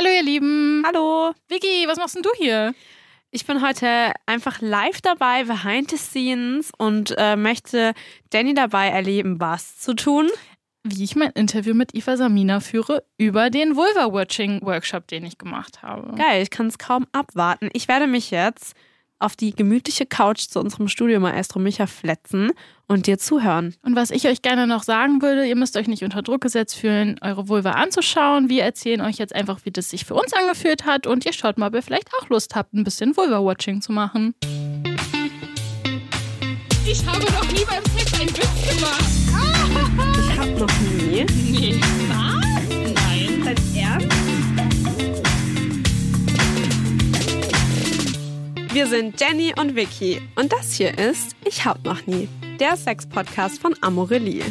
Hallo ihr Lieben. Hallo. Vicky, was machst denn du hier? Ich bin heute einfach live dabei, behind the scenes und äh, möchte Danny dabei erleben, was zu tun. Wie ich mein Interview mit Eva Samina führe über den Vulva-Watching-Workshop, den ich gemacht habe. Geil, ich kann es kaum abwarten. Ich werde mich jetzt auf die gemütliche Couch zu unserem Studiomaestro Micha fletzen und dir zuhören. Und was ich euch gerne noch sagen würde, ihr müsst euch nicht unter Druck gesetzt fühlen, eure Vulva anzuschauen. Wir erzählen euch jetzt einfach, wie das sich für uns angefühlt hat und ihr schaut mal, ob ihr vielleicht auch Lust habt, ein bisschen Vulva-Watching zu machen. Ich habe noch nie beim Sex einen Witz gemacht. Ich hab noch nie. Nee. Was? Nein. Als Ernst? Wir sind Jenny und Vicky und das hier ist Ich hab noch nie, der Sex-Podcast von Amorelie.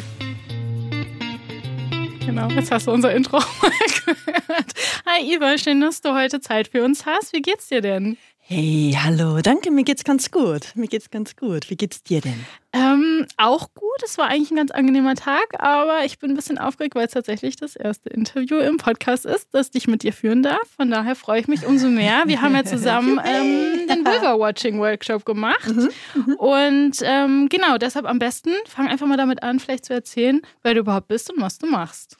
Genau, jetzt hast du unser Intro mal gehört. Hi Eva, schön, dass du heute Zeit für uns hast. Wie geht's dir denn? Hey, hallo, danke, mir geht's ganz gut. Mir geht's ganz gut. Wie geht's dir denn? Ähm, auch gut. Es war eigentlich ein ganz angenehmer Tag, aber ich bin ein bisschen aufgeregt, weil es tatsächlich das erste Interview im Podcast ist, das ich mit dir führen darf. Von daher freue ich mich umso mehr. Wir haben ja zusammen ähm, den Vulva-Watching-Workshop gemacht. Mhm, Und ähm, genau, deshalb am besten, fang einfach mal damit an, vielleicht zu erzählen, wer du überhaupt bist und was du machst.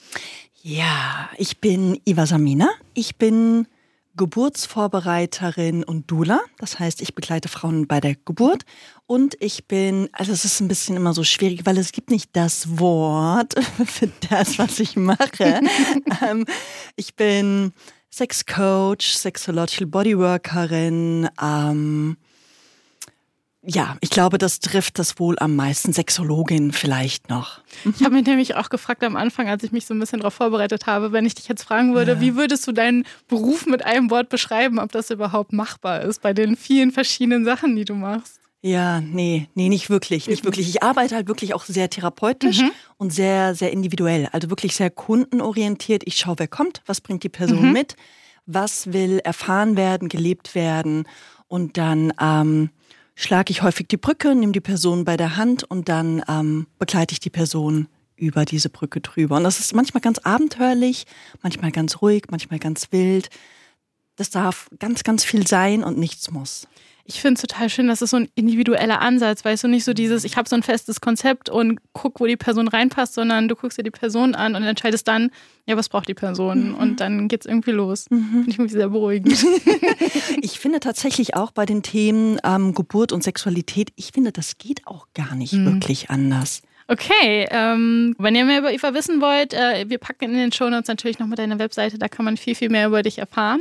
Ja, ich bin Iva Samina. Ich bin Geburtsvorbereiterin und Dula. Das heißt, ich begleite Frauen bei der Geburt. Und ich bin, also es ist ein bisschen immer so schwierig, weil es gibt nicht das Wort für das, was ich mache. ähm, ich bin Sexcoach, Sexological Bodyworkerin, ähm, ja, ich glaube, das trifft das wohl am meisten. Sexologin vielleicht noch. Ich habe mich nämlich auch gefragt am Anfang, als ich mich so ein bisschen darauf vorbereitet habe, wenn ich dich jetzt fragen würde, Ja. wie würdest du deinen Beruf mit einem Wort beschreiben, ob das überhaupt machbar ist bei den vielen verschiedenen Sachen, die du machst? Ja, nee, nee, nicht wirklich, nicht wirklich. Ich arbeite halt wirklich auch sehr therapeutisch und sehr, sehr individuell. Also wirklich sehr kundenorientiert. Ich schaue, wer kommt, was bringt die Person mit, was will erfahren werden, gelebt werden. Und dann ähm, schlage ich häufig die Brücke, nehme die Person bei der Hand und dann ähm, begleite ich die Person über diese Brücke drüber. Und das ist manchmal ganz abenteuerlich, manchmal ganz ruhig, manchmal ganz wild. Das darf ganz, ganz viel sein und nichts muss. Ich finde es total schön, das ist so ein individueller Ansatz, weißt du, nicht so dieses, ich habe so ein festes Konzept und guck, wo die Person reinpasst, sondern du guckst dir die Person an und entscheidest dann, ja, was braucht die Person? Und dann geht's irgendwie los. Finde ich irgendwie sehr beruhigend. Ich finde tatsächlich auch bei den Themen ähm, Geburt und Sexualität, ich finde, das geht auch gar nicht wirklich anders. Okay, ähm, wenn ihr mehr über Eva wissen wollt, äh, wir packen in den Shownotes natürlich noch mal deine Webseite, da kann man viel, viel mehr über dich erfahren.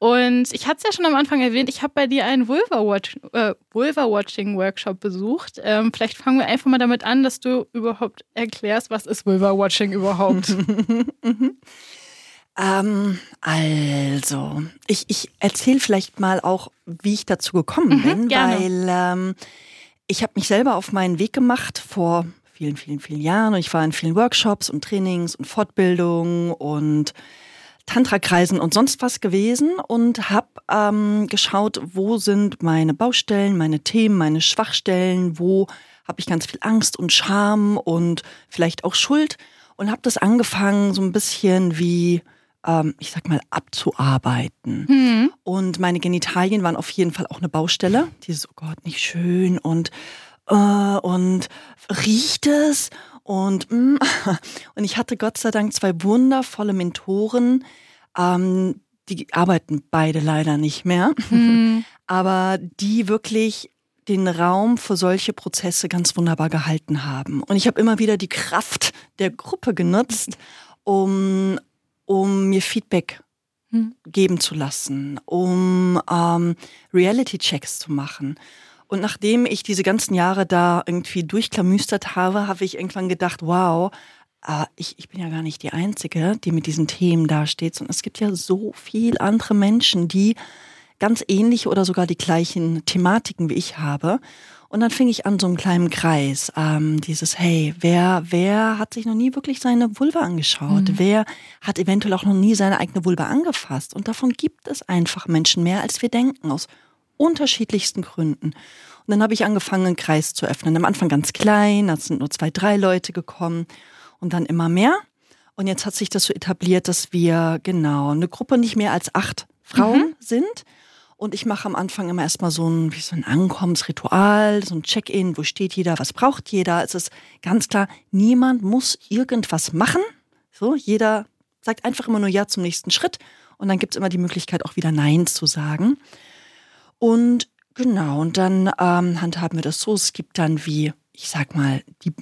Und ich hatte es ja schon am Anfang erwähnt, ich habe bei dir einen Vulva-Watch- äh, Vulva-Watching-Workshop besucht. Ähm, vielleicht fangen wir einfach mal damit an, dass du überhaupt erklärst, was ist Vulva-Watching überhaupt? Ähm, also, ich, ich erzähle vielleicht mal auch, wie ich dazu gekommen bin, gerne. weil ähm, ich habe mich selber auf meinen Weg gemacht vor vielen, vielen, vielen Jahren und ich war in vielen Workshops und Trainings und Fortbildungen und Tantra-Kreisen und sonst was gewesen und habe ähm, geschaut, wo sind meine Baustellen, meine Themen, meine Schwachstellen, wo habe ich ganz viel Angst und Scham und vielleicht auch Schuld und habe das angefangen so ein bisschen wie, ähm, ich sag mal, abzuarbeiten. Hm. Und meine Genitalien waren auf jeden Fall auch eine Baustelle. Dieses, oh Gott, nicht schön und, äh, und riecht es? Und, mm. und ich hatte Gott sei Dank zwei wundervolle Mentoren, ähm, die arbeiten beide leider nicht mehr, Hm. aber die wirklich den Raum für solche Prozesse ganz wunderbar gehalten haben. Und ich habe immer wieder die Kraft der Gruppe genutzt, um, um mir Feedback Hm. geben zu lassen, um ähm, Reality-Checks zu machen. Und nachdem ich diese ganzen Jahre da irgendwie durchklamüstert habe, habe ich irgendwann gedacht, wow, äh, ich, ich bin ja gar nicht die Einzige, die mit diesen Themen dasteht, sondern es gibt ja so viel andere Menschen, die ganz ähnliche oder sogar die gleichen Thematiken wie ich habe. Und dann fing ich an, so einen kleinen Kreis, ähm, dieses, hey, wer, wer hat sich noch nie wirklich seine Vulva angeschaut? Wer hat eventuell auch noch nie seine eigene Vulva angefasst? Und davon gibt es einfach Menschen mehr, als wir denken, aus unterschiedlichsten Gründen. Und dann habe ich angefangen, einen Kreis zu öffnen. Am Anfang ganz klein, da sind nur zwei, drei Leute gekommen und dann immer mehr. Und jetzt hat sich das so etabliert, dass wir genau eine Gruppe nicht mehr als acht Frauen sind. Und ich mache am Anfang immer erstmal so ein, wie so ein Ankommensritual, so ein Check-in, wo steht jeder, was braucht jeder. Es ist ganz klar, niemand muss irgendwas machen. So, jeder sagt einfach immer nur Ja zum nächsten Schritt. Und dann gibt es immer die Möglichkeit, auch wieder Nein zu sagen. Und genau, und dann ähm, handhaben wir das so. Es gibt dann wie, ich sag mal, die,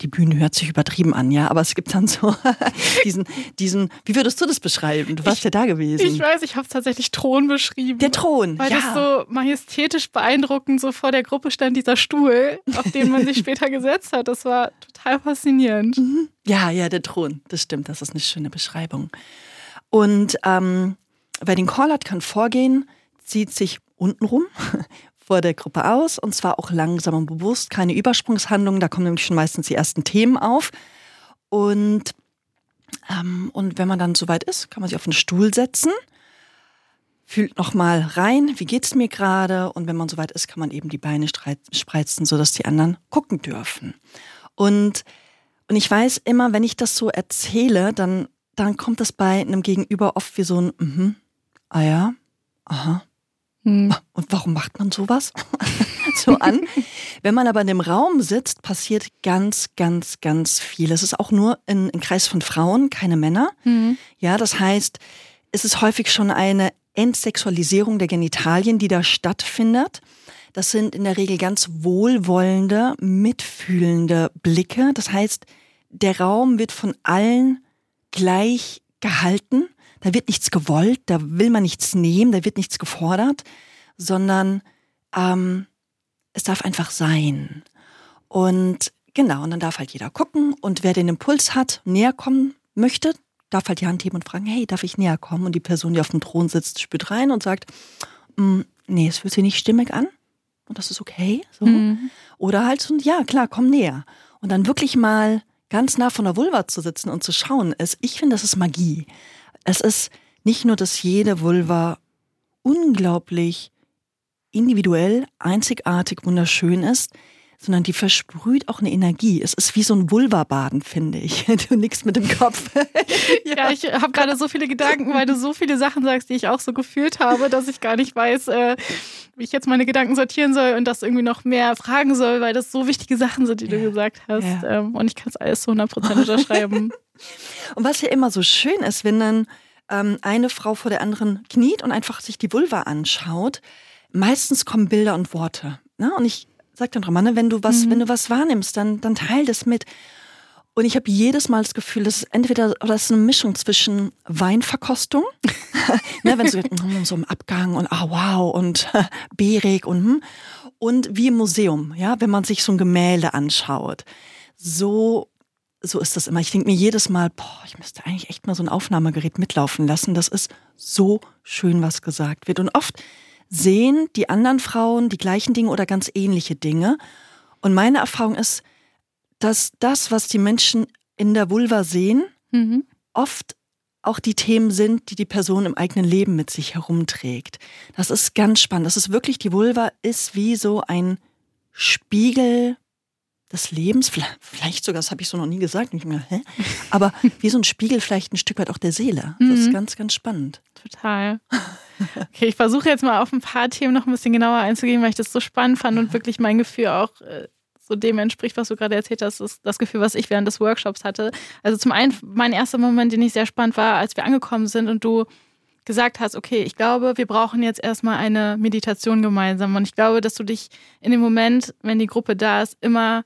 die Bühne hört sich übertrieben an, ja, aber es gibt dann so diesen, diesen, wie würdest du das beschreiben? Du warst ja da gewesen. Ich weiß, ich habe es tatsächlich Thron beschrieben. Der Thron, Weil ja. das so majestätisch beeindruckend so vor der Gruppe stand, dieser Stuhl, auf den man sich später gesetzt hat. Das war total faszinierend. Ja, ja, der Thron. Das stimmt, das ist eine schöne Beschreibung. Und ähm, wer den Call hat, kann vorgehen, zieht sich untenrum vor der Gruppe aus und zwar auch langsam und bewusst, keine Übersprungshandlungen, da kommen nämlich schon meistens die ersten Themen auf. Und, ähm, und wenn man dann soweit ist, kann man sich auf einen Stuhl setzen, fühlt nochmal rein, wie geht's mir gerade und wenn man soweit ist, kann man eben die Beine spreizen, sodass die anderen gucken dürfen. Und, und ich weiß immer, wenn ich das so erzähle, dann, dann kommt das bei einem Gegenüber oft wie so ein, mhm, ah ja, aha, Hm. und warum macht man sowas? so an. Wenn man aber in dem Raum sitzt, passiert ganz, ganz, ganz viel. Es ist auch nur ein, ein Kreis von Frauen, keine Männer. Hm. Ja, das heißt, es ist häufig schon eine Entsexualisierung der Genitalien, die da stattfindet. Das sind in der Regel ganz wohlwollende, mitfühlende Blicke. Das heißt, der Raum wird von allen gleich gehalten. Da wird nichts gewollt, da will man nichts nehmen, da wird nichts gefordert, sondern ähm, es darf einfach sein. Und genau, und dann darf halt jeder gucken und wer den Impuls hat, näher kommen möchte, darf halt die Hand heben und fragen, hey, darf ich näher kommen? Und die Person, die auf dem Thron sitzt, spürt rein und sagt, "Mm, nee, es fühlt sich nicht stimmig an und das ist okay. So. Mhm. Oder halt so, ja, klar, komm näher. Und dann wirklich mal ganz nah von der Vulva zu sitzen und zu schauen, ist, ich finde, das ist Magie. Es ist nicht nur, dass jede Vulva unglaublich individuell, einzigartig, wunderschön ist, sondern die versprüht auch eine Energie. Es ist wie so ein Vulva-Baden, finde ich. Du nix mit dem Kopf. Ja, ich habe gerade so viele Gedanken, weil du so viele Sachen sagst, die ich auch so gefühlt habe, dass ich gar nicht weiß, äh, ich jetzt meine Gedanken sortieren soll und das irgendwie noch mehr fragen soll, weil das so wichtige Sachen sind, die du Ja. gesagt hast. Ja. Ähm, und ich kann es alles zu 100% unterschreiben. Und was ja immer so schön ist, wenn dann ähm, eine Frau vor der anderen kniet und einfach sich die Vulva anschaut, meistens kommen Bilder und Worte. Ne? Und ich sag dann Romane, wenn du was, wenn du was wahrnimmst, dann, dann teil das mit. Und ich habe jedes Mal das Gefühl, das ist entweder das ist eine Mischung zwischen Weinverkostung, ne, wenn so, mm, so im Abgang und ah wow und beerig und hm, und wie im Museum, ja, wenn man sich so ein Gemälde anschaut. So so ist das immer. Ich denke mir jedes Mal, boah, ich müsste eigentlich echt mal so ein Aufnahmegerät mitlaufen lassen. Das ist so schön, was gesagt wird. Und oft sehen die anderen Frauen die gleichen Dinge oder ganz ähnliche Dinge. Und meine Erfahrung ist, dass das, was die Menschen in der Vulva sehen, Mhm. oft auch die Themen sind, die die Person im eigenen Leben mit sich herumträgt. Das ist ganz spannend. Das ist wirklich, die Vulva ist wie so ein Spiegel des Lebens, vielleicht- sogar, das habe ich so noch nie gesagt, nicht mehr, aber wie so ein Spiegel vielleicht ein Stück weit auch der Seele. Das ist Mhm. ganz, ganz spannend. Total. Okay, ich versuche jetzt mal auf ein paar Themen noch ein bisschen genauer einzugehen, weil ich das so spannend fand und wirklich mein Gefühl auch äh, so dem entspricht, was du gerade erzählt hast, ist das Gefühl, was ich während des Workshops hatte. Also zum einen, mein erster Moment, den ich sehr spannend war, als wir angekommen sind und du gesagt hast, okay, ich glaube, wir brauchen jetzt erstmal eine Meditation gemeinsam. Und ich glaube, dass du dich in dem Moment, wenn die Gruppe da ist, immer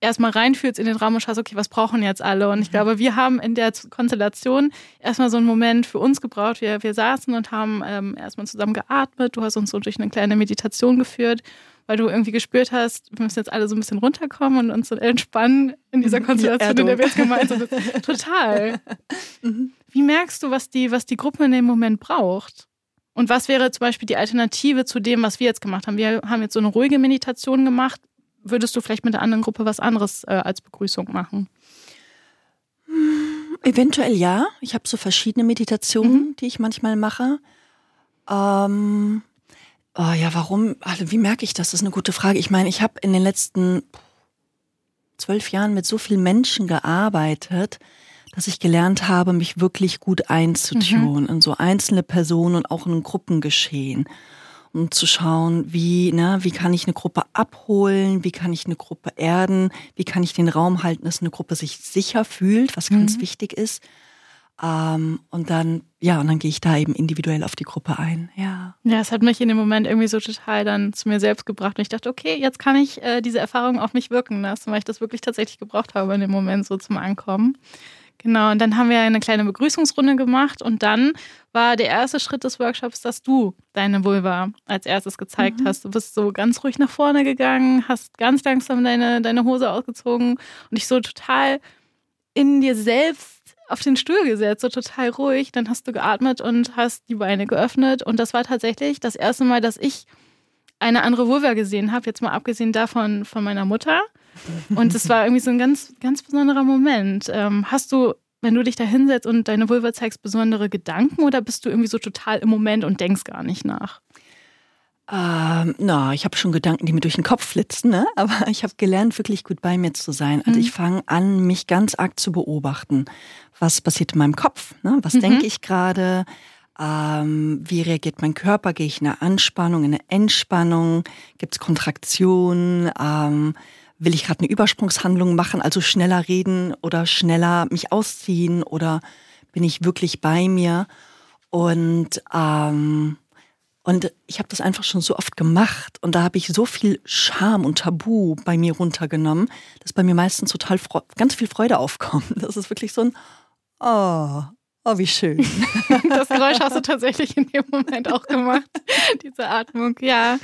erstmal reinfühlst in den Raum und schaust, okay, was brauchen jetzt alle? Und ich glaube, wir haben in der Konstellation erstmal so einen Moment für uns gebraucht. Wir, wir saßen und haben ähm, erstmal zusammen geatmet. Du hast uns so durch eine kleine Meditation geführt, weil du irgendwie gespürt hast, wir müssen jetzt alle so ein bisschen runterkommen und uns so entspannen in dieser Konstellation, in der wir jetzt gemeinsam sind. Total. Wie merkst du, was die, was die Gruppe in dem Moment braucht? Und was wäre zum Beispiel die Alternative zu dem, was wir jetzt gemacht haben? Wir haben jetzt so eine ruhige Meditation gemacht. Würdest du vielleicht mit der anderen Gruppe was anderes äh, als Begrüßung machen? Eventuell ja. Ich habe so verschiedene Meditationen, die ich manchmal mache. Ähm, oh ja, warum? Also, wie merke ich das? Das ist eine gute Frage. Ich meine, ich habe in den letzten zwölf Jahren mit so vielen Menschen gearbeitet, dass ich gelernt habe, mich wirklich gut einzutun in so einzelne Personen und auch in Gruppengeschehen. Um zu schauen, wie, ne, wie kann ich eine Gruppe abholen, wie kann ich eine Gruppe erden, wie kann ich den Raum halten, dass eine Gruppe sich sicher fühlt, was ganz wichtig ist. Ähm, und dann, ja, und dann gehe ich da eben individuell auf die Gruppe ein. Ja. Ja, es hat mich in dem Moment irgendwie so total dann zu mir selbst gebracht. Und ich dachte, okay, jetzt kann ich äh, diese Erfahrung auf mich wirken lassen, weil ich das wirklich tatsächlich gebraucht habe in dem Moment so zum Ankommen. Genau, und dann haben wir eine kleine Begrüßungsrunde gemacht und dann war der erste Schritt des Workshops, dass du deine Vulva als erstes gezeigt hast. Du bist so ganz ruhig nach vorne gegangen, hast ganz langsam deine, deine Hose ausgezogen und dich so total in dir selbst auf den Stuhl gesetzt, so total ruhig. Dann hast du geatmet und hast die Beine geöffnet. Und das war tatsächlich das erste Mal, dass ich eine andere Vulva gesehen habe, jetzt mal abgesehen davon von meiner Mutter. Und es war irgendwie so ein ganz, ganz besonderer Moment. Ähm, hast du, wenn du dich da hinsetzt und deine Vulva zeigst, besondere Gedanken oder bist du irgendwie so total im Moment und denkst gar nicht nach? Ähm, na, ich habe schon Gedanken, die mir durch den Kopf flitzen, ne? aber ich habe gelernt, wirklich gut bei mir zu sein. Also ich fange an, mich ganz arg zu beobachten. Was passiert in meinem Kopf? Ne? Was denke ich gerade? Ähm, wie reagiert mein Körper? Gehe ich in eine Anspannung, in eine Entspannung? Gibt es Kontraktionen? Ähm, will ich gerade eine Übersprungshandlung machen, also schneller reden oder schneller mich ausziehen oder bin ich wirklich bei mir? Und ähm, und ich habe das einfach schon so oft gemacht und da habe ich so viel Scham und Tabu bei mir runtergenommen, dass bei mir meistens total ganz viel Freude aufkommt. Das ist wirklich so ein Oh, oh, wie schön. Das Geräusch hast du tatsächlich in dem Moment auch gemacht, diese Atmung. Ja,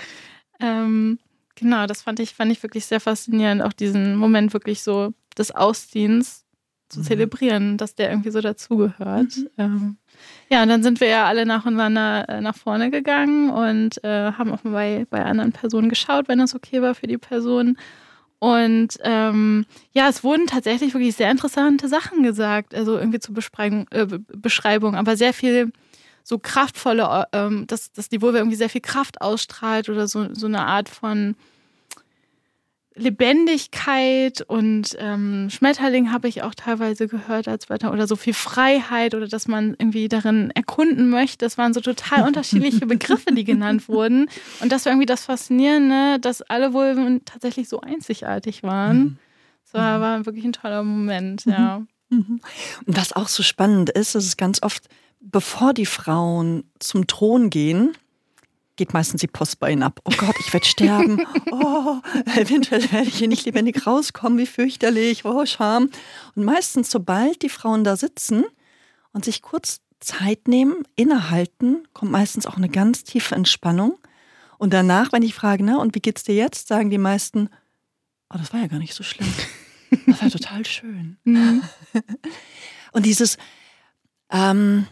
ähm, genau, das fand ich, fand ich wirklich sehr faszinierend, auch diesen Moment wirklich so des Ausziehens zu Mhm. zelebrieren, dass der irgendwie so dazugehört. Ähm, ja, und dann sind wir ja alle nacheinander äh, nach vorne gegangen und äh, haben auch mal bei, bei anderen Personen geschaut, wenn das okay war für die Person. Und ähm, ja, es wurden tatsächlich wirklich sehr interessante Sachen gesagt, also irgendwie zur Beschreibung, äh, Be- Beschreibung aber sehr viel so kraftvolle, äh, ähm, dass, dass die Vulva irgendwie sehr viel Kraft ausstrahlt oder so, so eine Art von Lebendigkeit und ähm, Schmetterling habe ich auch teilweise gehört als weiter oder so viel Freiheit oder dass man irgendwie darin erkunden möchte. Das waren so total unterschiedliche Begriffe, die genannt wurden. Und das war irgendwie das Faszinierende, dass alle Vulven tatsächlich so einzigartig waren. Das war, war wirklich ein toller Moment, ja. Und was auch so spannend ist, ist es ganz oft, bevor die Frauen zum Thron gehen, geht meistens die Post bei ihnen ab. Oh Gott, ich werde sterben. Oh, eventuell werde ich hier nicht lebendig rauskommen. Wie fürchterlich. Oh, Scham. Und meistens, sobald die Frauen da sitzen und sich kurz Zeit nehmen, innehalten, kommt meistens auch eine ganz tiefe Entspannung. Und danach, wenn ich frage, na, und wie geht's dir jetzt, sagen die meisten, oh, das war ja gar nicht so schlimm. Das war total schön. Und dieses ähm,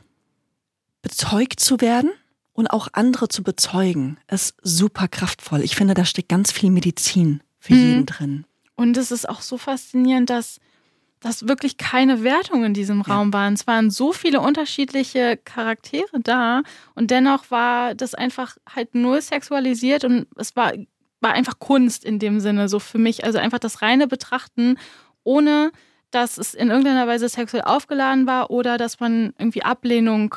bezeugt zu werden und auch andere zu bezeugen, ist super kraftvoll. Ich finde, da steckt ganz viel Medizin für Mhm. jeden drin. Und es ist auch so faszinierend, dass, dass wirklich keine Wertung in diesem Raum waren. Es waren so viele unterschiedliche Charaktere da und dennoch war das einfach halt null sexualisiert und es war, war einfach Kunst in dem Sinne, so für mich. Also einfach das reine Betrachten, ohne dass es in irgendeiner Weise sexuell aufgeladen war oder dass man irgendwie Ablehnung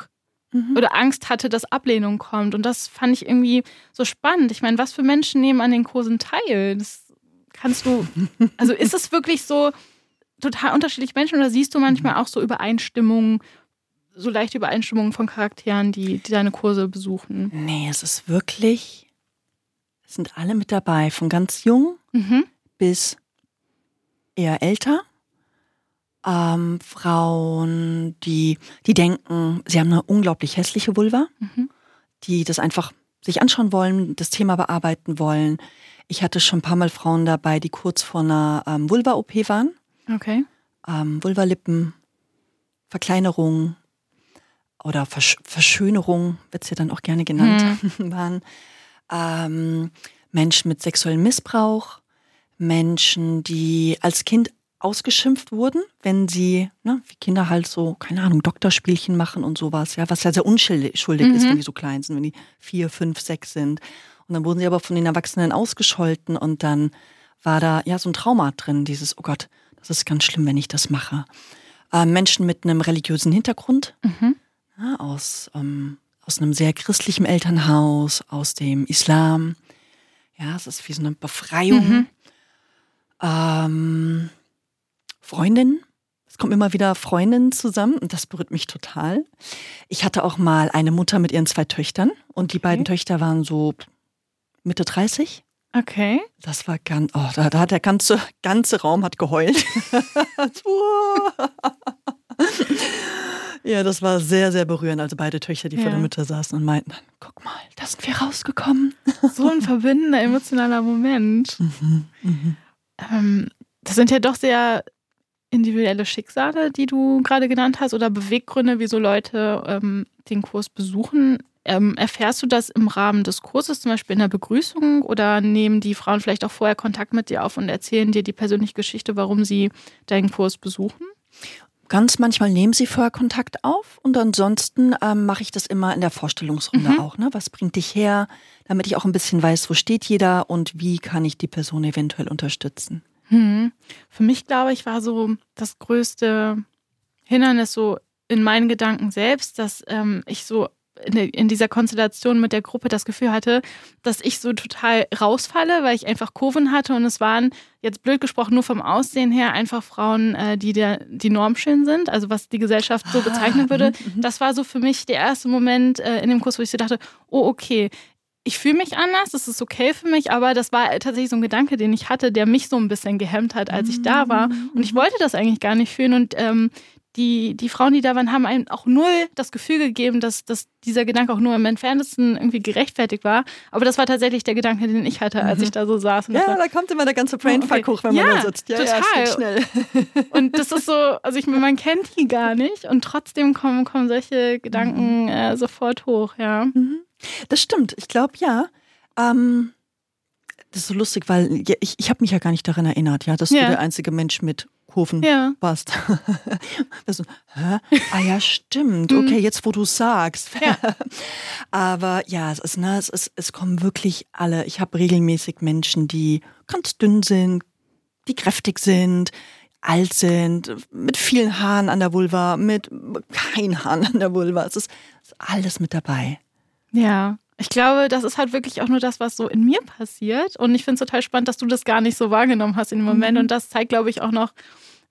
oder Angst hatte, dass Ablehnung kommt. Und das fand ich irgendwie so spannend. Ich meine, was für Menschen nehmen an den Kursen teil? Das kannst du, also ist es wirklich so total unterschiedliche Menschen oder siehst du manchmal auch so Übereinstimmungen, so leichte Übereinstimmungen von Charakteren, die, die deine Kurse besuchen? Nee, es ist wirklich, es sind alle mit dabei, von ganz jung Mhm. bis eher älter. Ähm, Frauen, die, die denken, sie haben eine unglaublich hässliche Vulva, Mhm. die das einfach sich anschauen wollen, das Thema bearbeiten wollen. Ich hatte schon ein paar Mal Frauen dabei, die kurz vor einer ähm, Vulva-OP waren. Okay. Ähm, Vulvalippen, Verkleinerung oder Versch Verschönerung, wird es ja dann auch gerne genannt, waren. Ähm, Menschen mit sexuellem Missbrauch, Menschen, die als Kind ausgeschimpft wurden, wenn sie, ne, wie Kinder halt so, keine Ahnung, Doktorspielchen machen und sowas, ja, was ja sehr unschuldig ist, wenn die so klein sind, wenn die vier, fünf, sechs sind. Und dann wurden sie aber von den Erwachsenen ausgescholten und dann war da ja so ein Trauma drin, dieses, oh Gott, das ist ganz schlimm, wenn ich das mache. äh, Menschen mit einem religiösen Hintergrund, Mhm. ja, aus, ähm, aus einem sehr christlichen Elternhaus, aus dem Islam. Ja, es ist wie so eine Befreiung. Mhm. Ähm, Freundinnen. Es kommen immer wieder Freundinnen zusammen und das berührt mich total. Ich hatte auch mal eine Mutter mit ihren zwei Töchtern und die beiden Töchter waren so Mitte 30. Okay. Das war ganz, oh, da, da hat der ganze, ganze Raum hat geheult. ja, das war sehr, sehr berührend. Also beide Töchter, die vor Ja. der Mutter saßen und meinten, guck mal, da sind wir rausgekommen. So ein verbindender, emotionaler Moment. Mhm, Ähm, das sind ja doch sehr individuelle Schicksale, die du gerade genannt hast, oder Beweggründe, wieso Leute ähm, den Kurs besuchen. Ähm, erfährst du das im Rahmen des Kurses, zum Beispiel in der Begrüßung, oder nehmen die Frauen vielleicht auch vorher Kontakt mit dir auf und erzählen dir die persönliche Geschichte, warum sie deinen Kurs besuchen? Ganz manchmal nehmen sie vorher Kontakt auf und ansonsten ähm, mache ich das immer in der Vorstellungsrunde Mhm. auch. Ne? Was bringt dich her, damit ich auch ein bisschen weiß, wo steht jeder und wie kann ich die Person eventuell unterstützen. Hm. Für mich, glaube ich, war so das größte Hindernis so in meinen Gedanken selbst, dass ähm, ich so in, in dieser Konstellation mit der Gruppe das Gefühl hatte, dass ich so total rausfalle, weil ich einfach Kurven hatte und es waren jetzt blöd gesprochen nur vom Aussehen her einfach Frauen, äh, die der, die normschön sind, also was die Gesellschaft so bezeichnen würde. Das war so für mich der erste Moment äh, in dem Kurs, wo ich so dachte, oh okay, ich fühle mich anders, das ist okay für mich, aber das war tatsächlich so ein Gedanke, den ich hatte, der mich so ein bisschen gehemmt hat, als ich da war. Und ich wollte das eigentlich gar nicht fühlen. Und ähm, die, die Frauen, die da waren, haben einem auch null das Gefühl gegeben, dass, dass dieser Gedanke auch nur im entferntesten irgendwie gerechtfertigt war. Aber das war tatsächlich der Gedanke, den ich hatte, als ich da so saß. Und, das war, da kommt immer der ganze Brainfuck hoch, wenn man Ja, da sitzt. Ja, total. es geht schnell. und das ist so, also ich meine, man kennt die gar nicht und trotzdem kommen, kommen solche Gedanken äh, sofort hoch, ja. Das stimmt, ich glaube ja. Ähm, das ist so lustig, weil ich, ich habe mich ja gar nicht daran erinnert, ja, dass Ja. du der einzige Mensch mit Kurven Ja. warst. so, hä? Ah ja, stimmt. Okay, jetzt wo du sagst. Ja. Aber ja, es ist, ne, es ist, es kommen wirklich alle. Ich habe regelmäßig Menschen, die ganz dünn sind, die kräftig sind, alt sind, mit vielen Haaren an der Vulva, mit kein Haaren an der Vulva. Es ist, es ist alles mit dabei. Ja, ich glaube, das ist halt wirklich auch nur das, was so in mir passiert. Und ich finde es total spannend, dass du das gar nicht so wahrgenommen hast in dem Moment. Und das zeigt, glaube ich, auch noch,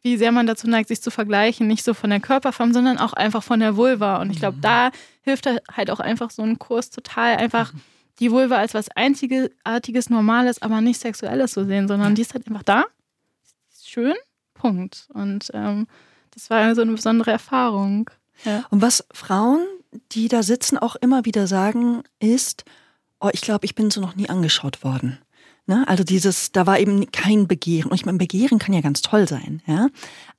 wie sehr man dazu neigt, sich zu vergleichen. Nicht so von der Körperform, sondern auch einfach von der Vulva. Und ich glaube, da hilft halt auch einfach so ein Kurs total einfach die Vulva als was Einzigartiges, Normales, aber nicht Sexuelles zu sehen, sondern die ist halt einfach da. Ist schön, Punkt. Und ähm, das war so eine besondere Erfahrung. Ja. Und was Frauen, die da sitzen, auch immer wieder sagen, ist, oh, ich glaube, ich bin so noch nie angeschaut worden. Ne? Also dieses, da war eben kein Begehren. Und ich meine, Begehren kann ja ganz toll sein, ja.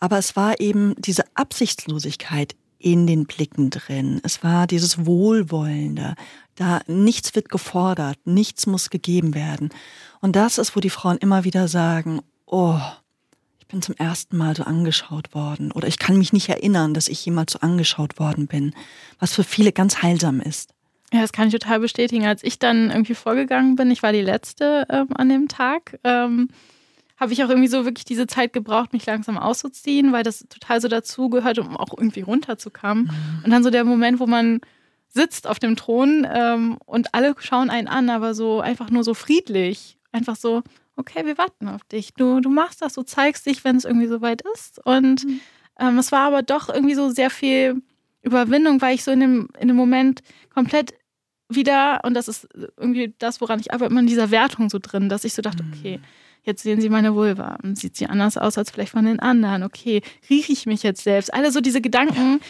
Aber es war eben diese Absichtslosigkeit in den Blicken drin. Es war dieses Wohlwollende. Da nichts wird gefordert, nichts muss gegeben werden. Und das ist, wo die Frauen immer wieder sagen, oh, bin zum ersten Mal so angeschaut worden oder ich kann mich nicht erinnern, dass ich jemals so angeschaut worden bin, was für viele ganz heilsam ist. Ja, das kann ich total bestätigen. Als ich dann irgendwie vorgegangen bin, ich war die Letzte ähm, an dem Tag, ähm, habe ich auch irgendwie so wirklich diese Zeit gebraucht, mich langsam auszuziehen, weil das total so dazugehört, um auch irgendwie runterzukommen. Und dann so der Moment, wo man sitzt auf dem Thron ähm, und alle schauen einen an, aber so einfach nur so friedlich. Einfach so, okay, wir warten auf dich. Du, du machst das, du zeigst dich, wenn es irgendwie soweit ist. Und ähm, es war aber doch irgendwie so sehr viel Überwindung, weil ich so in dem, in dem Moment komplett wieder, und das ist irgendwie das, woran ich arbeite, immer in dieser Wertung so drin, dass ich so dachte, okay, jetzt sehen sie meine Vulva. Sieht sie anders aus als vielleicht von den anderen? Okay, rieche ich mich jetzt selbst? Alle so diese Gedanken,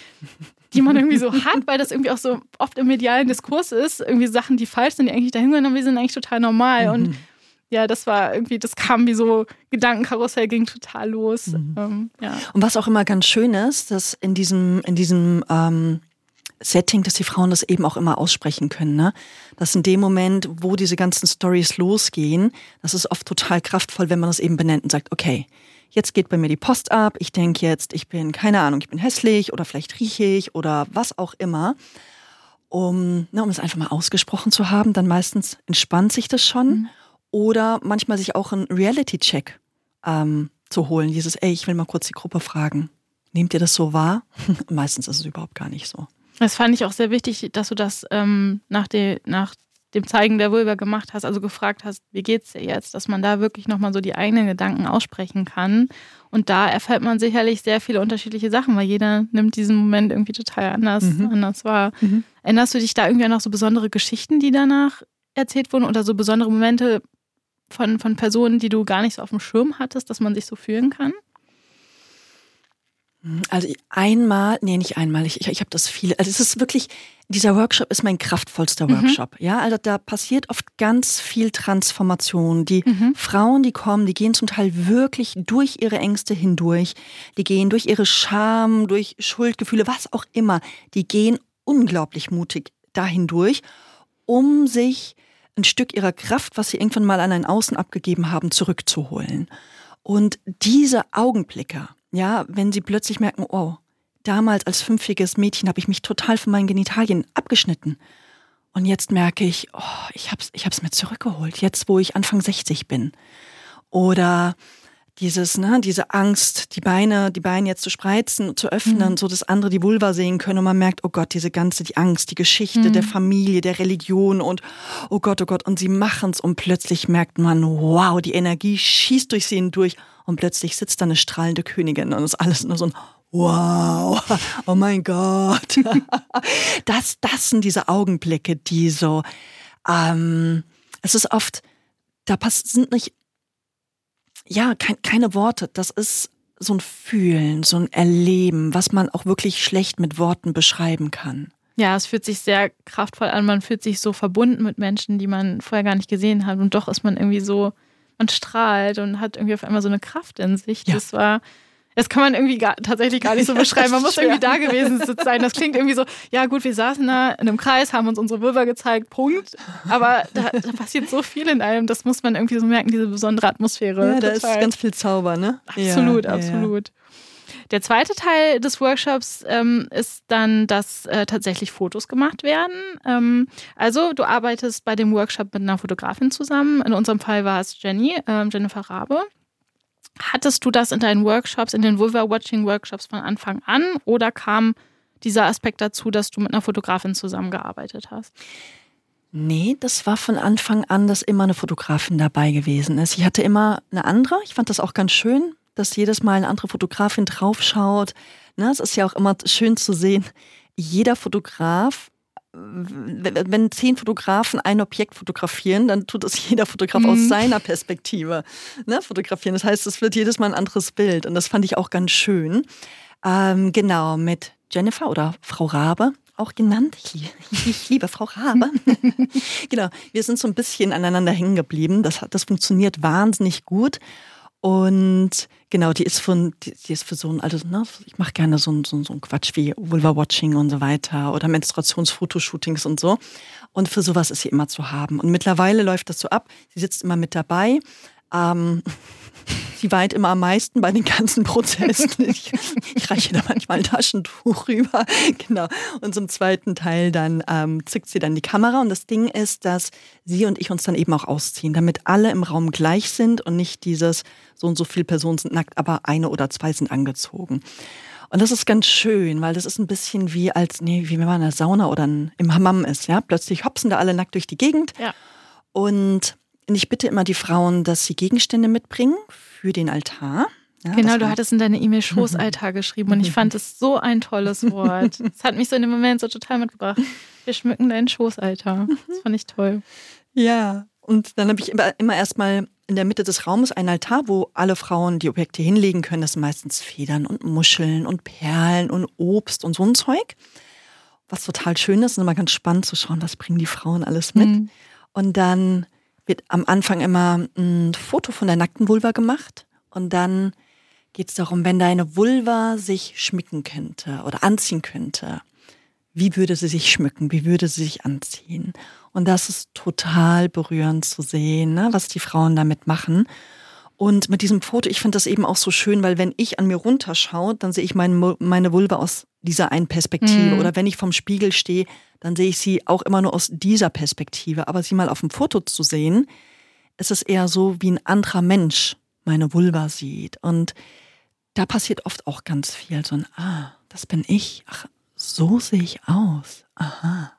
die man irgendwie so hat, weil das irgendwie auch so oft im medialen Diskurs ist, irgendwie Sachen, die falsch sind, die eigentlich dahin gehören, aber wir sind eigentlich total normal. Und ja, das war irgendwie, das kam wie so Gedankenkarussell, ging total los. Ähm, ja. Und was auch immer ganz schön ist, dass in diesem, in diesem ähm, Setting, dass die Frauen das eben auch immer aussprechen können. Ne? Dass in dem Moment, wo diese ganzen Stories losgehen, das ist oft total kraftvoll, wenn man das eben benennt und sagt, okay, jetzt geht bei mir die Post ab, ich denke jetzt, ich bin, keine Ahnung, ich bin hässlich oder vielleicht rieche ich oder was auch immer. Um, ne, um es einfach mal ausgesprochen zu haben, dann meistens entspannt sich das schon. Oder manchmal sich auch einen Reality-Check ähm, zu holen. Dieses, ey, ich will mal kurz die Gruppe fragen. Nehmt ihr das so wahr? Meistens ist es überhaupt gar nicht so. Das fand ich auch sehr wichtig, dass du das ähm, nach, de, nach dem Zeigen der Vulva gemacht hast, also gefragt hast, wie geht's dir jetzt, dass man da wirklich nochmal so die eigenen Gedanken aussprechen kann. Und da erfährt man sicherlich sehr viele unterschiedliche Sachen, weil jeder nimmt diesen Moment irgendwie total anders, Mhm. anders wahr. Mhm. Erinnerst du dich da irgendwie an noch so besondere Geschichten, die danach erzählt wurden oder so besondere Momente von, von Personen, die du gar nicht so auf dem Schirm hattest, dass man sich so fühlen kann? Also einmal, nee, nicht einmal, ich, ich, ich habe das viele. Also es ist wirklich, dieser Workshop ist mein kraftvollster Mhm. Workshop. Ja, also da passiert oft ganz viel Transformation. Die Mhm. Frauen, die kommen, die gehen zum Teil wirklich durch ihre Ängste hindurch. Die gehen durch ihre Scham, durch Schuldgefühle, was auch immer. Die gehen unglaublich mutig dahin durch, um sich ein Stück ihrer Kraft, was sie irgendwann mal an ein Außen abgegeben haben, zurückzuholen. Und diese Augenblicke, ja, wenn sie plötzlich merken, oh, damals als fünfjähriges Mädchen habe ich mich total von meinen Genitalien abgeschnitten. Und jetzt merke ich, oh, ich hab's, ich hab's mir zurückgeholt, jetzt wo ich Anfang 60 bin. Oder dieses, ne, diese Angst, die Beine, die Beine jetzt zu spreizen, zu öffnen, so dass andere die Vulva sehen können und man merkt, oh Gott, diese ganze, die Angst, die Geschichte der Familie, der Religion und oh Gott, oh Gott, und sie machen's und plötzlich merkt man, wow, die Energie schießt durch sie hindurch und plötzlich sitzt da eine strahlende Königin und ist alles nur so ein Wow, oh mein Gott. Das, das sind diese Augenblicke, die so, ähm, es ist oft, da pass, sind nicht ja, kein, keine Worte. Das ist so ein Fühlen, so ein Erleben, was man auch wirklich schlecht mit Worten beschreiben kann. Ja, es fühlt sich sehr kraftvoll an. Man fühlt sich so verbunden mit Menschen, die man vorher gar nicht gesehen hat. Und doch ist man irgendwie so, man strahlt und hat irgendwie auf einmal so eine Kraft in sich. Ja. Das war, das kann man irgendwie gar, tatsächlich gar nicht so beschreiben. Man muss irgendwie da gewesen sein. Das klingt irgendwie so, ja gut, wir saßen da in einem Kreis, haben uns unsere Vulva gezeigt, Punkt. Aber da, da passiert so viel in einem, das muss man irgendwie so merken, diese besondere Atmosphäre. Ja, da ist ganz viel Zauber, ne? Absolut, Ja, ja, ja. absolut. Der zweite Teil des Workshops ähm, ist dann, dass äh, tatsächlich Fotos gemacht werden. Ähm, also du arbeitest bei dem Workshop mit einer Fotografin zusammen. In unserem Fall war es Jenny, ähm, Jennifer Rabe. Hattest du das in deinen Workshops, in den Vulva-Watching-Workshops von Anfang an oder kam dieser Aspekt dazu, dass du mit einer Fotografin zusammengearbeitet hast? Nee, das war von Anfang an, dass immer eine Fotografin dabei gewesen ist. Ich hatte immer eine andere. Ich fand das auch ganz schön, dass jedes Mal eine andere Fotografin draufschaut. Ne, es ist ja auch immer schön zu sehen, jeder Fotograf, wenn zehn Fotografen ein Objekt fotografieren, dann tut es jeder Fotograf aus Mhm. seiner Perspektive ne, fotografieren. Das heißt, es wird jedes Mal ein anderes Bild. Und das fand ich auch ganz schön. Ähm, genau, mit Jennifer oder Frau Rabe auch genannt. Ich, ich liebe Frau Rabe. genau, wir sind so ein bisschen aneinander hängen geblieben. Das, hat- das funktioniert wahnsinnig gut. Und genau, die ist von, die, die ist für so ein, also ne, ich mache gerne so so, so ein Quatsch wie Vulva-Watching und so weiter oder Menstruationsfotoshootings und so. Und für sowas ist sie immer zu haben. Und mittlerweile läuft das so ab. Sie sitzt immer mit dabei. Ähm, sie weint immer am meisten bei den ganzen Prozessen. Ich, ich reiche da manchmal ein Taschentuch rüber. Genau. Und zum zweiten Teil dann ähm, zückt sie dann die Kamera. Und das Ding ist, dass sie und ich uns dann eben auch ausziehen, damit alle im Raum gleich sind und nicht dieses so und so viele Personen sind nackt, aber eine oder zwei sind angezogen. Und das ist ganz schön, weil das ist ein bisschen wie als, nee, wie wenn man in der Sauna oder im Hammam ist, ja. Plötzlich hopsen da alle nackt durch die Gegend. Ja. Und ich bitte immer die Frauen, dass sie Gegenstände mitbringen für den Altar. Ja, Genau, du hattest in deine E-Mail Schoßaltar geschrieben und ich fand es so ein tolles Wort. Es hat mich so in dem Moment so total mitgebracht. Wir schmücken deinen Schoßaltar. Das fand ich toll. Ja, und dann habe ich immer, immer erstmal in der Mitte des Raumes einen Altar, wo alle Frauen die Objekte hinlegen können. Das sind meistens Federn und Muscheln und Perlen und Obst und so ein Zeug. Was total schön ist und immer ganz spannend zu schauen, was bringen die Frauen alles mit. Mhm. Und dann wird am Anfang immer ein Foto von der nackten Vulva gemacht. Und dann geht es darum, wenn deine Vulva sich schmücken könnte oder anziehen könnte, wie würde sie sich schmücken, wie würde sie sich anziehen. Und das ist total berührend zu sehen, ne, was die Frauen damit machen. Und mit diesem Foto, ich finde das eben auch so schön, weil wenn ich an mir runterschaue, dann sehe ich meine, Mu- meine Vulva aus dieser einen Perspektive. Mhm. Oder wenn ich vom Spiegel stehe, dann sehe ich sie auch immer nur aus dieser Perspektive. Aber sie mal auf dem Foto zu sehen, ist es eher so, wie ein anderer Mensch meine Vulva sieht. Und da passiert oft auch ganz viel. So ein, ah, das bin ich. Ach, so sehe ich aus. Aha.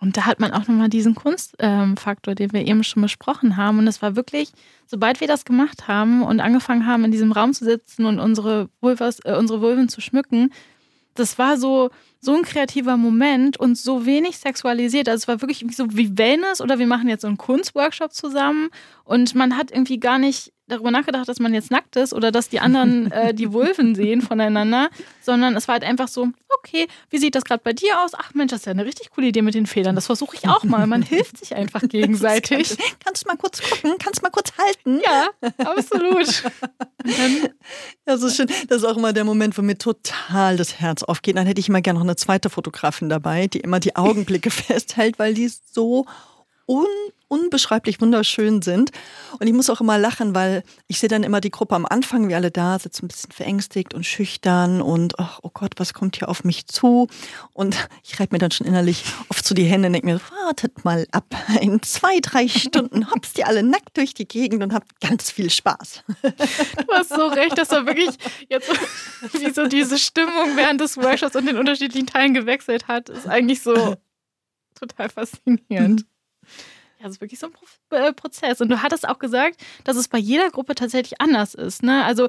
Und da hat man auch nochmal diesen Kunstfaktor, den wir eben schon besprochen haben. Und es war wirklich, sobald wir das gemacht haben und angefangen haben, in diesem Raum zu sitzen und unsere, Vulvas, äh, unsere Vulven zu schmücken, das war so, so ein kreativer Moment und so wenig sexualisiert. Also es war wirklich so wie Wellness oder wir machen jetzt so einen Kunstworkshop zusammen und man hat irgendwie gar nicht darüber nachgedacht, dass man jetzt nackt ist oder dass die anderen äh, die Vulven sehen voneinander, sondern es war halt einfach so, okay, wie sieht das gerade bei dir aus? Ach Mensch, das ist ja eine richtig coole Idee mit den Federn. Das versuche ich auch mal. Man hilft sich einfach gegenseitig. Kannst du mal kurz gucken? Kannst du mal kurz halten? Ja, absolut. Das ist schön. Das ist auch immer der Moment, wo mir total das Herz aufgeht. Dann hätte ich immer gerne noch eine zweite Fotografin dabei, die immer die Augenblicke festhält, weil die so un unbeschreiblich wunderschön sind. Und ich muss auch immer lachen, weil ich sehe dann immer die Gruppe am Anfang, wie alle da sitzen, ein bisschen verängstigt und schüchtern und ach, oh Gott, was kommt hier auf mich zu? Und ich reibe mir dann schon innerlich oft so die Hände und denke mir, wartet mal ab, in zwei, drei Stunden hoppst ihr alle nackt durch die Gegend und habt ganz viel Spaß. Du hast so recht, dass da wirklich jetzt wie so diese Stimmung während des Workshops und den unterschiedlichen Teilen gewechselt hat, ist eigentlich so total faszinierend. Ja, das ist wirklich so ein Pro äh, Prozess. Und du hattest auch gesagt, dass es bei jeder Gruppe tatsächlich anders ist. Ne? Also,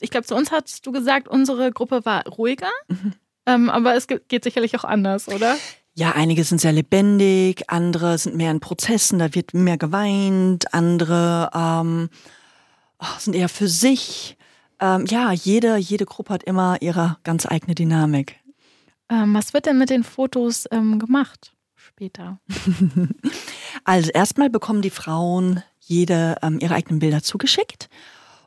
ich glaube, zu uns hast du gesagt, unsere Gruppe war ruhiger, mhm. ähm, aber es geht sicherlich auch anders, oder? Ja, einige sind sehr lebendig, andere sind mehr in Prozessen, da wird mehr geweint, andere ähm, oh, sind eher für sich. Ähm, ja, jede, jede Gruppe hat immer ihre ganz eigene Dynamik. Ähm, was wird denn mit den Fotos ähm, gemacht? Später? Also erstmal bekommen die Frauen jede ähm, ihre eigenen Bilder zugeschickt.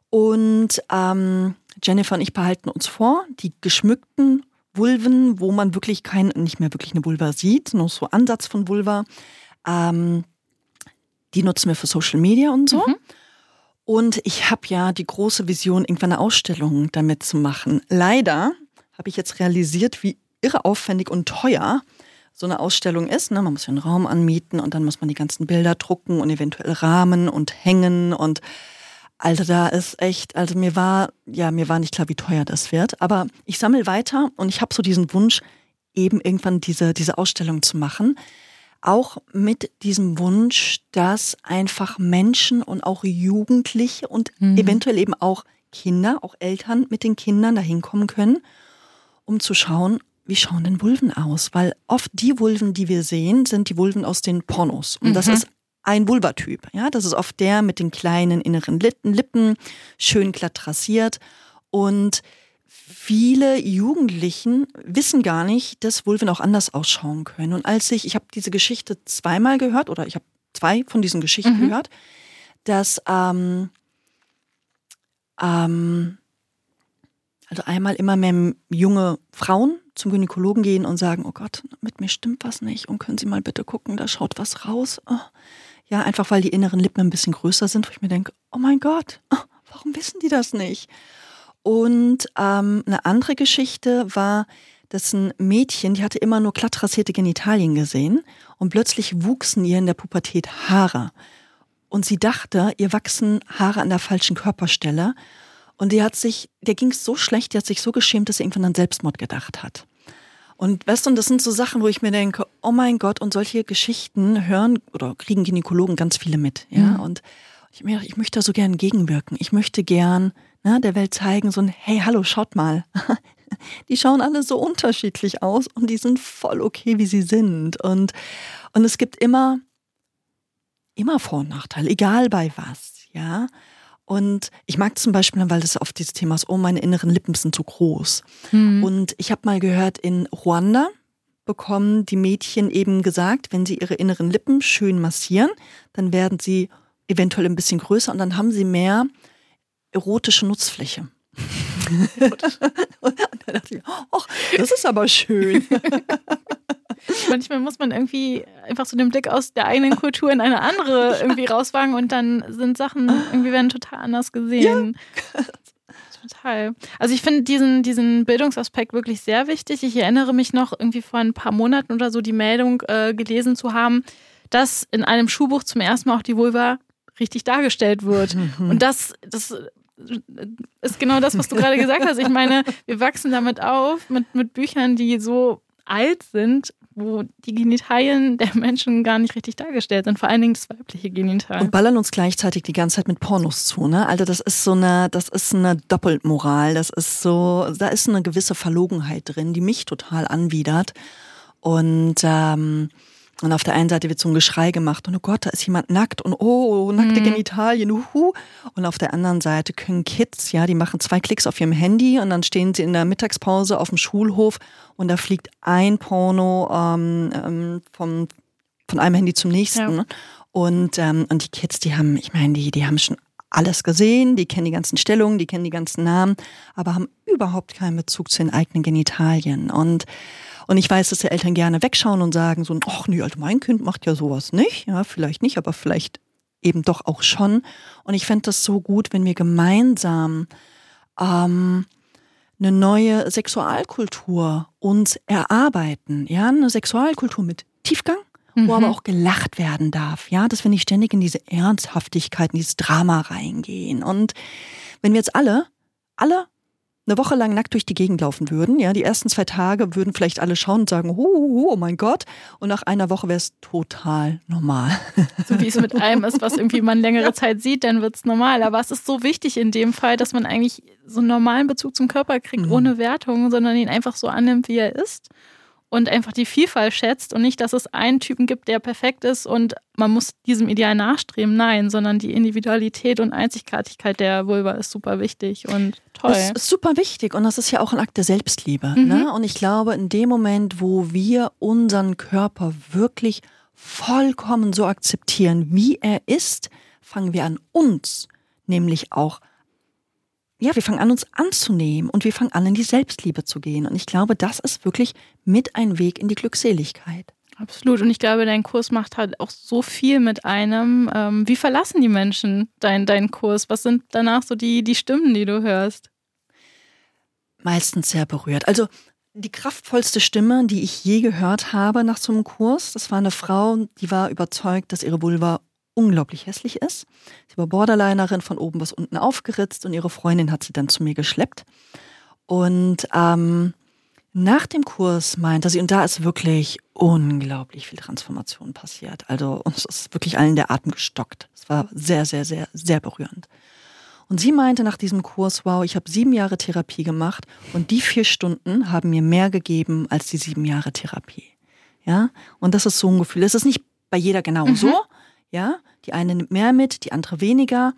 Und ähm, Jennifer und ich behalten uns vor, die geschmückten Vulven, wo man wirklich kein, nicht mehr wirklich eine Vulva sieht, nur so Ansatz von Vulva, ähm, die nutzen wir für Social Media und so. Mhm. Und ich habe ja die große Vision, irgendwann eine Ausstellung damit zu machen. Leider habe ich jetzt realisiert, wie irre aufwendig und teuer so eine Ausstellung ist. Ne? Man muss ja einen Raum anmieten und dann muss man die ganzen Bilder drucken und eventuell rahmen und hängen und also da ist echt, also mir war, ja, mir war nicht klar, wie teuer das wird. Aber ich sammle weiter und ich habe so diesen Wunsch, eben irgendwann diese, diese Ausstellung zu machen. Auch mit diesem Wunsch, dass einfach Menschen und auch Jugendliche und mhm. eventuell eben auch Kinder, auch Eltern mit den Kindern dahin kommen können, um zu schauen, wie schauen denn Vulven aus? Weil oft die Vulven, die wir sehen, sind die Vulven aus den Pornos. Und mhm. das ist ein Vulvatyp. Ja, das ist oft der mit den kleinen inneren Lippen, schön glatt rasiert. Und viele Jugendlichen wissen gar nicht, dass Vulven auch anders ausschauen können. Und als ich, ich habe diese Geschichte zweimal gehört, oder ich habe zwei von diesen Geschichten mhm. gehört, dass ähm, ähm, also einmal immer mehr junge Frauen zum Gynäkologen gehen und sagen, oh Gott, mit mir stimmt was nicht und können Sie mal bitte gucken, da schaut was raus. Oh. Ja, einfach weil die inneren Lippen ein bisschen größer sind, wo ich mir denke, oh mein Gott, oh, warum wissen die das nicht? Und ähm, eine andere Geschichte war, dass ein Mädchen, die hatte immer nur glatt rasierte Genitalien gesehen und plötzlich wuchsen ihr in der Pubertät Haare. Und sie dachte, ihr wachsen Haare an der falschen Körperstelle und die hat sich, der ging es so schlecht, die hat sich so geschämt, dass sie irgendwann an Selbstmord gedacht hat. Und weißt du, und das sind so Sachen, wo ich mir denke, oh mein Gott, und solche Geschichten hören oder kriegen Gynäkologen ganz viele mit, ja. Mhm. Und ich, mir, ich möchte da so gern gegenwirken. Ich möchte gern ne, der Welt zeigen, so ein, hey, hallo, schaut mal. die schauen alle so unterschiedlich aus und die sind voll okay, wie sie sind. Und, und es gibt immer, immer Vor- und Nachteile, egal bei was, ja. Und ich mag zum Beispiel, weil das oft dieses Thema ist, oh, meine inneren Lippen sind zu groß. Mhm. Und ich habe mal gehört, in Ruanda bekommen die Mädchen eben gesagt, wenn sie ihre inneren Lippen schön massieren, dann werden sie eventuell ein bisschen größer und dann haben sie mehr erotische Nutzfläche. und dann dachte ich, ach, das ist aber schön. Manchmal muss man irgendwie einfach so den Blick aus der eigenen Kultur in eine andere irgendwie rauswagen und dann sind Sachen irgendwie werden total anders gesehen. Ja. Total. Also ich finde diesen, diesen Bildungsaspekt wirklich sehr wichtig. Ich erinnere mich noch irgendwie vor ein paar Monaten oder so die Meldung äh, gelesen zu haben, dass in einem Schulbuch zum ersten Mal auch die Vulva richtig dargestellt wird. Mhm. Und das, das ist genau das, was du gerade gesagt hast. Ich meine, wir wachsen damit auf, mit, mit Büchern, die so alt sind, wo die Genitalien der Menschen gar nicht richtig dargestellt sind, vor allen Dingen das weibliche Genital. Und ballern uns gleichzeitig die ganze Zeit mit Pornos zu, ne? Also das ist so eine, das ist eine Doppelmoral, das ist so, da ist eine gewisse Verlogenheit drin, die mich total anwidert. Und ähm, und auf der einen Seite wird so ein Geschrei gemacht und oh Gott, da ist jemand nackt und oh, nackte Genitalien, uhu. Und auf der anderen Seite können Kids, ja, die machen zwei Klicks auf ihrem Handy und dann stehen sie in der Mittagspause auf dem Schulhof und da fliegt ein Porno ähm, ähm, vom, von einem Handy zum nächsten. Ja. Und, ähm, und die Kids, die haben, ich meine, die, die haben schon alles gesehen, die kennen die ganzen Stellungen, die kennen die ganzen Namen, aber haben überhaupt keinen Bezug zu den eigenen Genitalien. Und und ich weiß, dass die Eltern gerne wegschauen und sagen so, ach nee, also mein Kind macht ja sowas nicht. Ja, vielleicht nicht, aber vielleicht eben doch auch schon. Und ich fände das so gut, wenn wir gemeinsam ähm, eine neue Sexualkultur uns erarbeiten. Ja, eine Sexualkultur mit Tiefgang, wo aber auch gelacht werden darf. Ja, dass wir nicht ständig in diese Ernsthaftigkeit, in dieses Drama reingehen. Und wenn wir jetzt alle, alle eine Woche lang nackt durch die Gegend laufen würden, ja, die ersten zwei Tage würden vielleicht alle schauen und sagen, oh, oh, oh mein Gott, und nach einer Woche wäre es total normal. So wie es mit allem ist, was irgendwie man längere Zeit sieht, dann wird es normal. Aber es ist so wichtig in dem Fall, dass man eigentlich so einen normalen Bezug zum Körper kriegt, Mhm. ohne Wertung, sondern ihn einfach so annimmt, wie er ist. Und einfach die Vielfalt schätzt und nicht, dass es einen Typen gibt, der perfekt ist und man muss diesem Ideal nachstreben. Nein, sondern die Individualität und Einzigartigkeit der Vulva ist super wichtig und toll. Das ist super wichtig und das ist ja auch ein Akt der Selbstliebe. Mhm. Ne? Und ich glaube, in dem Moment, wo wir unseren Körper wirklich vollkommen so akzeptieren, wie er ist, fangen wir an, uns nämlich auch, ja, wir fangen an, uns anzunehmen und wir fangen an, in die Selbstliebe zu gehen. Und ich glaube, das ist wirklich mit ein Weg in die Glückseligkeit. Absolut. Und ich glaube, dein Kurs macht halt auch so viel mit einem. Ähm, wie verlassen die Menschen dein, deinen Kurs? Was sind danach so die, die Stimmen, die du hörst? meistens sehr berührt. Also die kraftvollste Stimme, die ich je gehört habe nach so einem Kurs, das war eine Frau, die war überzeugt, dass ihre Vulva unglaublich hässlich ist. Sie war Borderlinerin, von oben bis unten aufgeritzt und ihre Freundin hat sie dann zu mir geschleppt. Und ähm, nach dem Kurs meinte sie, und da ist wirklich unglaublich viel Transformation passiert. Also uns ist wirklich allen der Atem gestockt. Es war sehr, sehr, sehr, sehr berührend. Und sie meinte nach diesem Kurs, wow, ich habe sieben Jahre Therapie gemacht und die vier Stunden haben mir mehr gegeben als die sieben Jahre Therapie. Ja, und das ist so ein Gefühl. Es ist nicht bei jeder genau so. Ja, die eine nimmt mehr mit, die andere weniger.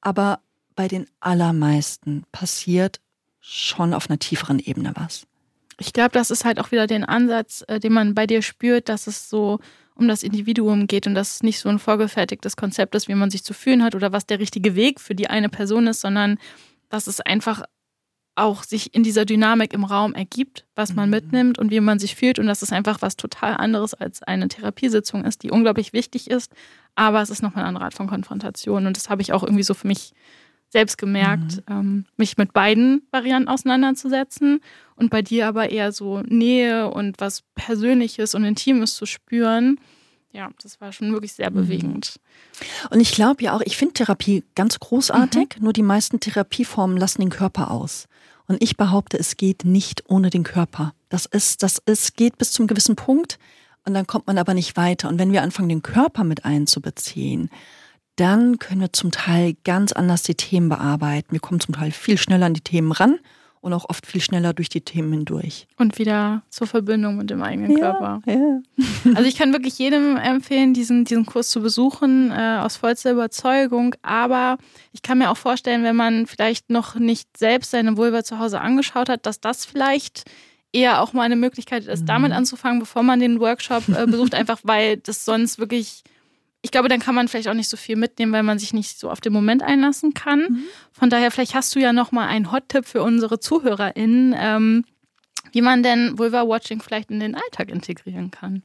Aber bei den allermeisten passiert schon auf einer tieferen Ebene was. Ich glaube, das ist halt auch wieder den Ansatz, äh, den man bei dir spürt, dass es so um das Individuum geht und dass es nicht so ein vorgefertigtes Konzept ist, wie man sich zu fühlen hat oder was der richtige Weg für die eine Person ist, sondern dass es einfach auch sich in dieser Dynamik im Raum ergibt, was man mitnimmt und wie man sich fühlt und dass es einfach was total anderes als eine Therapiesitzung ist, die unglaublich wichtig ist, aber es ist nochmal eine andere Art von Konfrontation und das habe ich auch irgendwie so für mich selbst gemerkt, ähm, mich mit beiden Varianten auseinanderzusetzen und bei dir aber eher so Nähe und was Persönliches und Intimes zu spüren. Ja, das war schon wirklich sehr bewegend. Und ich glaube ja auch, ich finde Therapie ganz großartig, nur die meisten Therapieformen lassen den Körper aus. Und ich behaupte, es geht nicht ohne den Körper. Das ist, das ist, geht bis zum gewissen Punkt und dann kommt man aber nicht weiter. Und wenn wir anfangen, den Körper mit einzubeziehen, dann können wir zum Teil ganz anders die Themen bearbeiten. Wir kommen zum Teil viel schneller an die Themen ran und auch oft viel schneller durch die Themen hindurch. Und wieder zur Verbindung mit dem eigenen Körper. ja. Also ich kann wirklich jedem empfehlen, diesen, diesen Kurs zu besuchen, äh, aus vollster Überzeugung. Aber ich kann mir auch vorstellen, wenn man vielleicht noch nicht selbst seine Vulva zu Hause angeschaut hat, dass das vielleicht eher auch mal eine Möglichkeit ist, damit anzufangen, bevor man den Workshop äh, besucht, einfach weil das sonst wirklich, ich glaube, dann kann man vielleicht auch nicht so viel mitnehmen, weil man sich nicht so auf den Moment einlassen kann. Von daher, vielleicht hast du ja noch mal einen Hot-Tipp für unsere ZuhörerInnen, ähm, wie man denn Vulva-Watching vielleicht in den Alltag integrieren kann.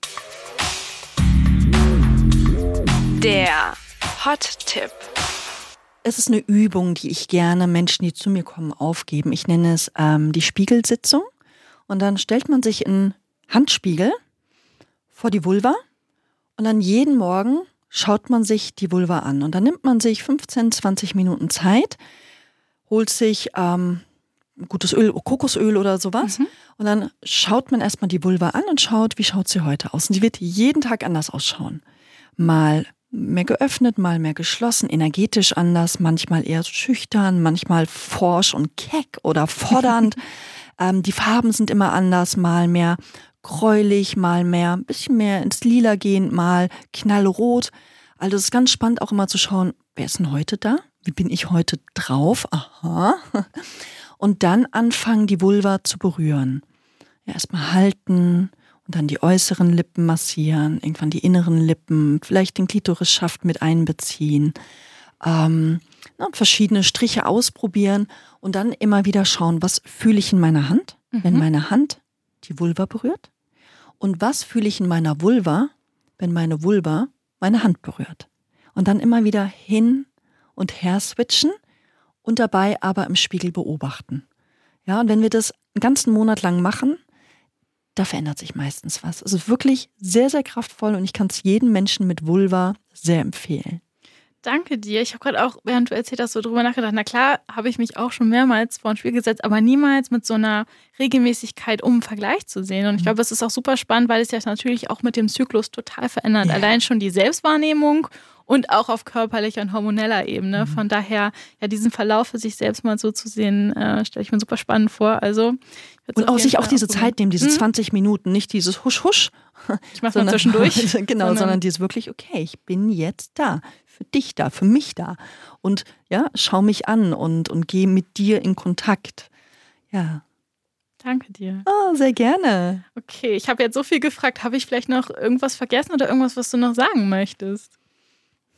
Der Hot-Tipp. Es ist eine Übung, die ich gerne Menschen, die zu mir kommen, aufgeben. Ich nenne es ähm, die Spiegelsitzung. Und dann stellt man sich einen Handspiegel vor die Vulva und dann jeden Morgen schaut man sich die Vulva an. Und dann nimmt man sich 15, 20 Minuten Zeit, holt sich ähm, gutes Öl, Kokosöl oder sowas. Mhm. Und dann schaut man erstmal die Vulva an und schaut, wie schaut sie heute aus. Und die wird jeden Tag anders ausschauen. Mal mehr geöffnet, mal mehr geschlossen, energetisch anders, manchmal eher schüchtern, manchmal forsch und keck oder fordernd. ähm, die Farben sind immer anders, mal mehr gräulich, mal mehr, ein bisschen mehr ins Lila gehend, mal knallrot. Also es ist ganz spannend auch immer zu schauen, wer ist denn heute da? Wie bin ich heute drauf? Aha. Und dann anfangen, die Vulva zu berühren. Ja, erstmal halten und dann die äußeren Lippen massieren, irgendwann die inneren Lippen, vielleicht den Klitorisschaft mit einbeziehen. Ähm, na, verschiedene Striche ausprobieren und dann immer wieder schauen, was fühle ich in meiner Hand, wenn Mhm. meine Hand die Vulva berührt? Und was fühle ich in meiner Vulva, wenn meine Vulva meine Hand berührt? Und dann immer wieder hin und her switchen und dabei aber im Spiegel beobachten. Ja, und wenn wir das einen ganzen Monat lang machen, da verändert sich meistens was. Es ist wirklich sehr, sehr kraftvoll und ich kann es jedem Menschen mit Vulva sehr empfehlen. Danke dir. Ich habe gerade auch, während du erzählt hast, so drüber nachgedacht. Na klar, habe ich mich auch schon mehrmals vor ein Spiel gesetzt, aber niemals mit so einer Regelmäßigkeit, um einen Vergleich zu sehen. Und ich glaube, es ist auch super spannend, weil es ja natürlich auch mit dem Zyklus total verändert. Ja. Allein schon die Selbstwahrnehmung und auch auf körperlicher und hormoneller Ebene. Mhm. Von daher, ja, diesen Verlauf für sich selbst mal so zu sehen, äh, stelle ich mir super spannend vor. Also, Und auch sich auch diese ausprobieren. Zeit nehmen, diese Mhm. 20 Minuten, nicht dieses Husch, Husch. Ich mache mal sondern- zwischendurch. genau, sondern- sondern dieses wirklich, okay, ich bin jetzt da, für dich da, für mich da. Und ja, schau mich an und, und geh mit dir in Kontakt. Ja. Danke dir. Oh, sehr gerne. Okay, ich habe jetzt so viel gefragt. Habe ich vielleicht noch irgendwas vergessen oder irgendwas, was du noch sagen möchtest?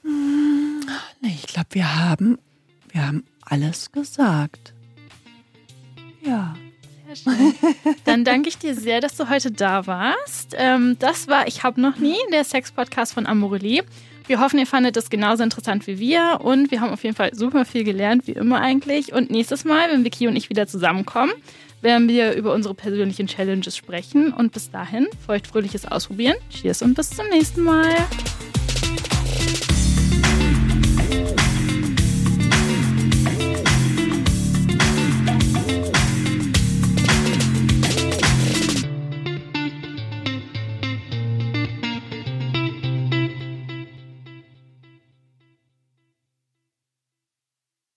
Nee, ich glaube, wir haben, wir haben alles gesagt. Ja. Sehr schön. Dann danke ich dir sehr, dass du heute da warst. Ähm, das war Ich hab noch nie, der Sex-Podcast von Amorelie. Wir hoffen, ihr fandet es genauso interessant wie wir und wir haben auf jeden Fall super viel gelernt, wie immer eigentlich. Und nächstes Mal, wenn Vicky und ich wieder zusammenkommen, werden wir über unsere persönlichen Challenges sprechen. Und bis dahin, feuchtfröhliches Ausprobieren. Cheers und bis zum nächsten Mal.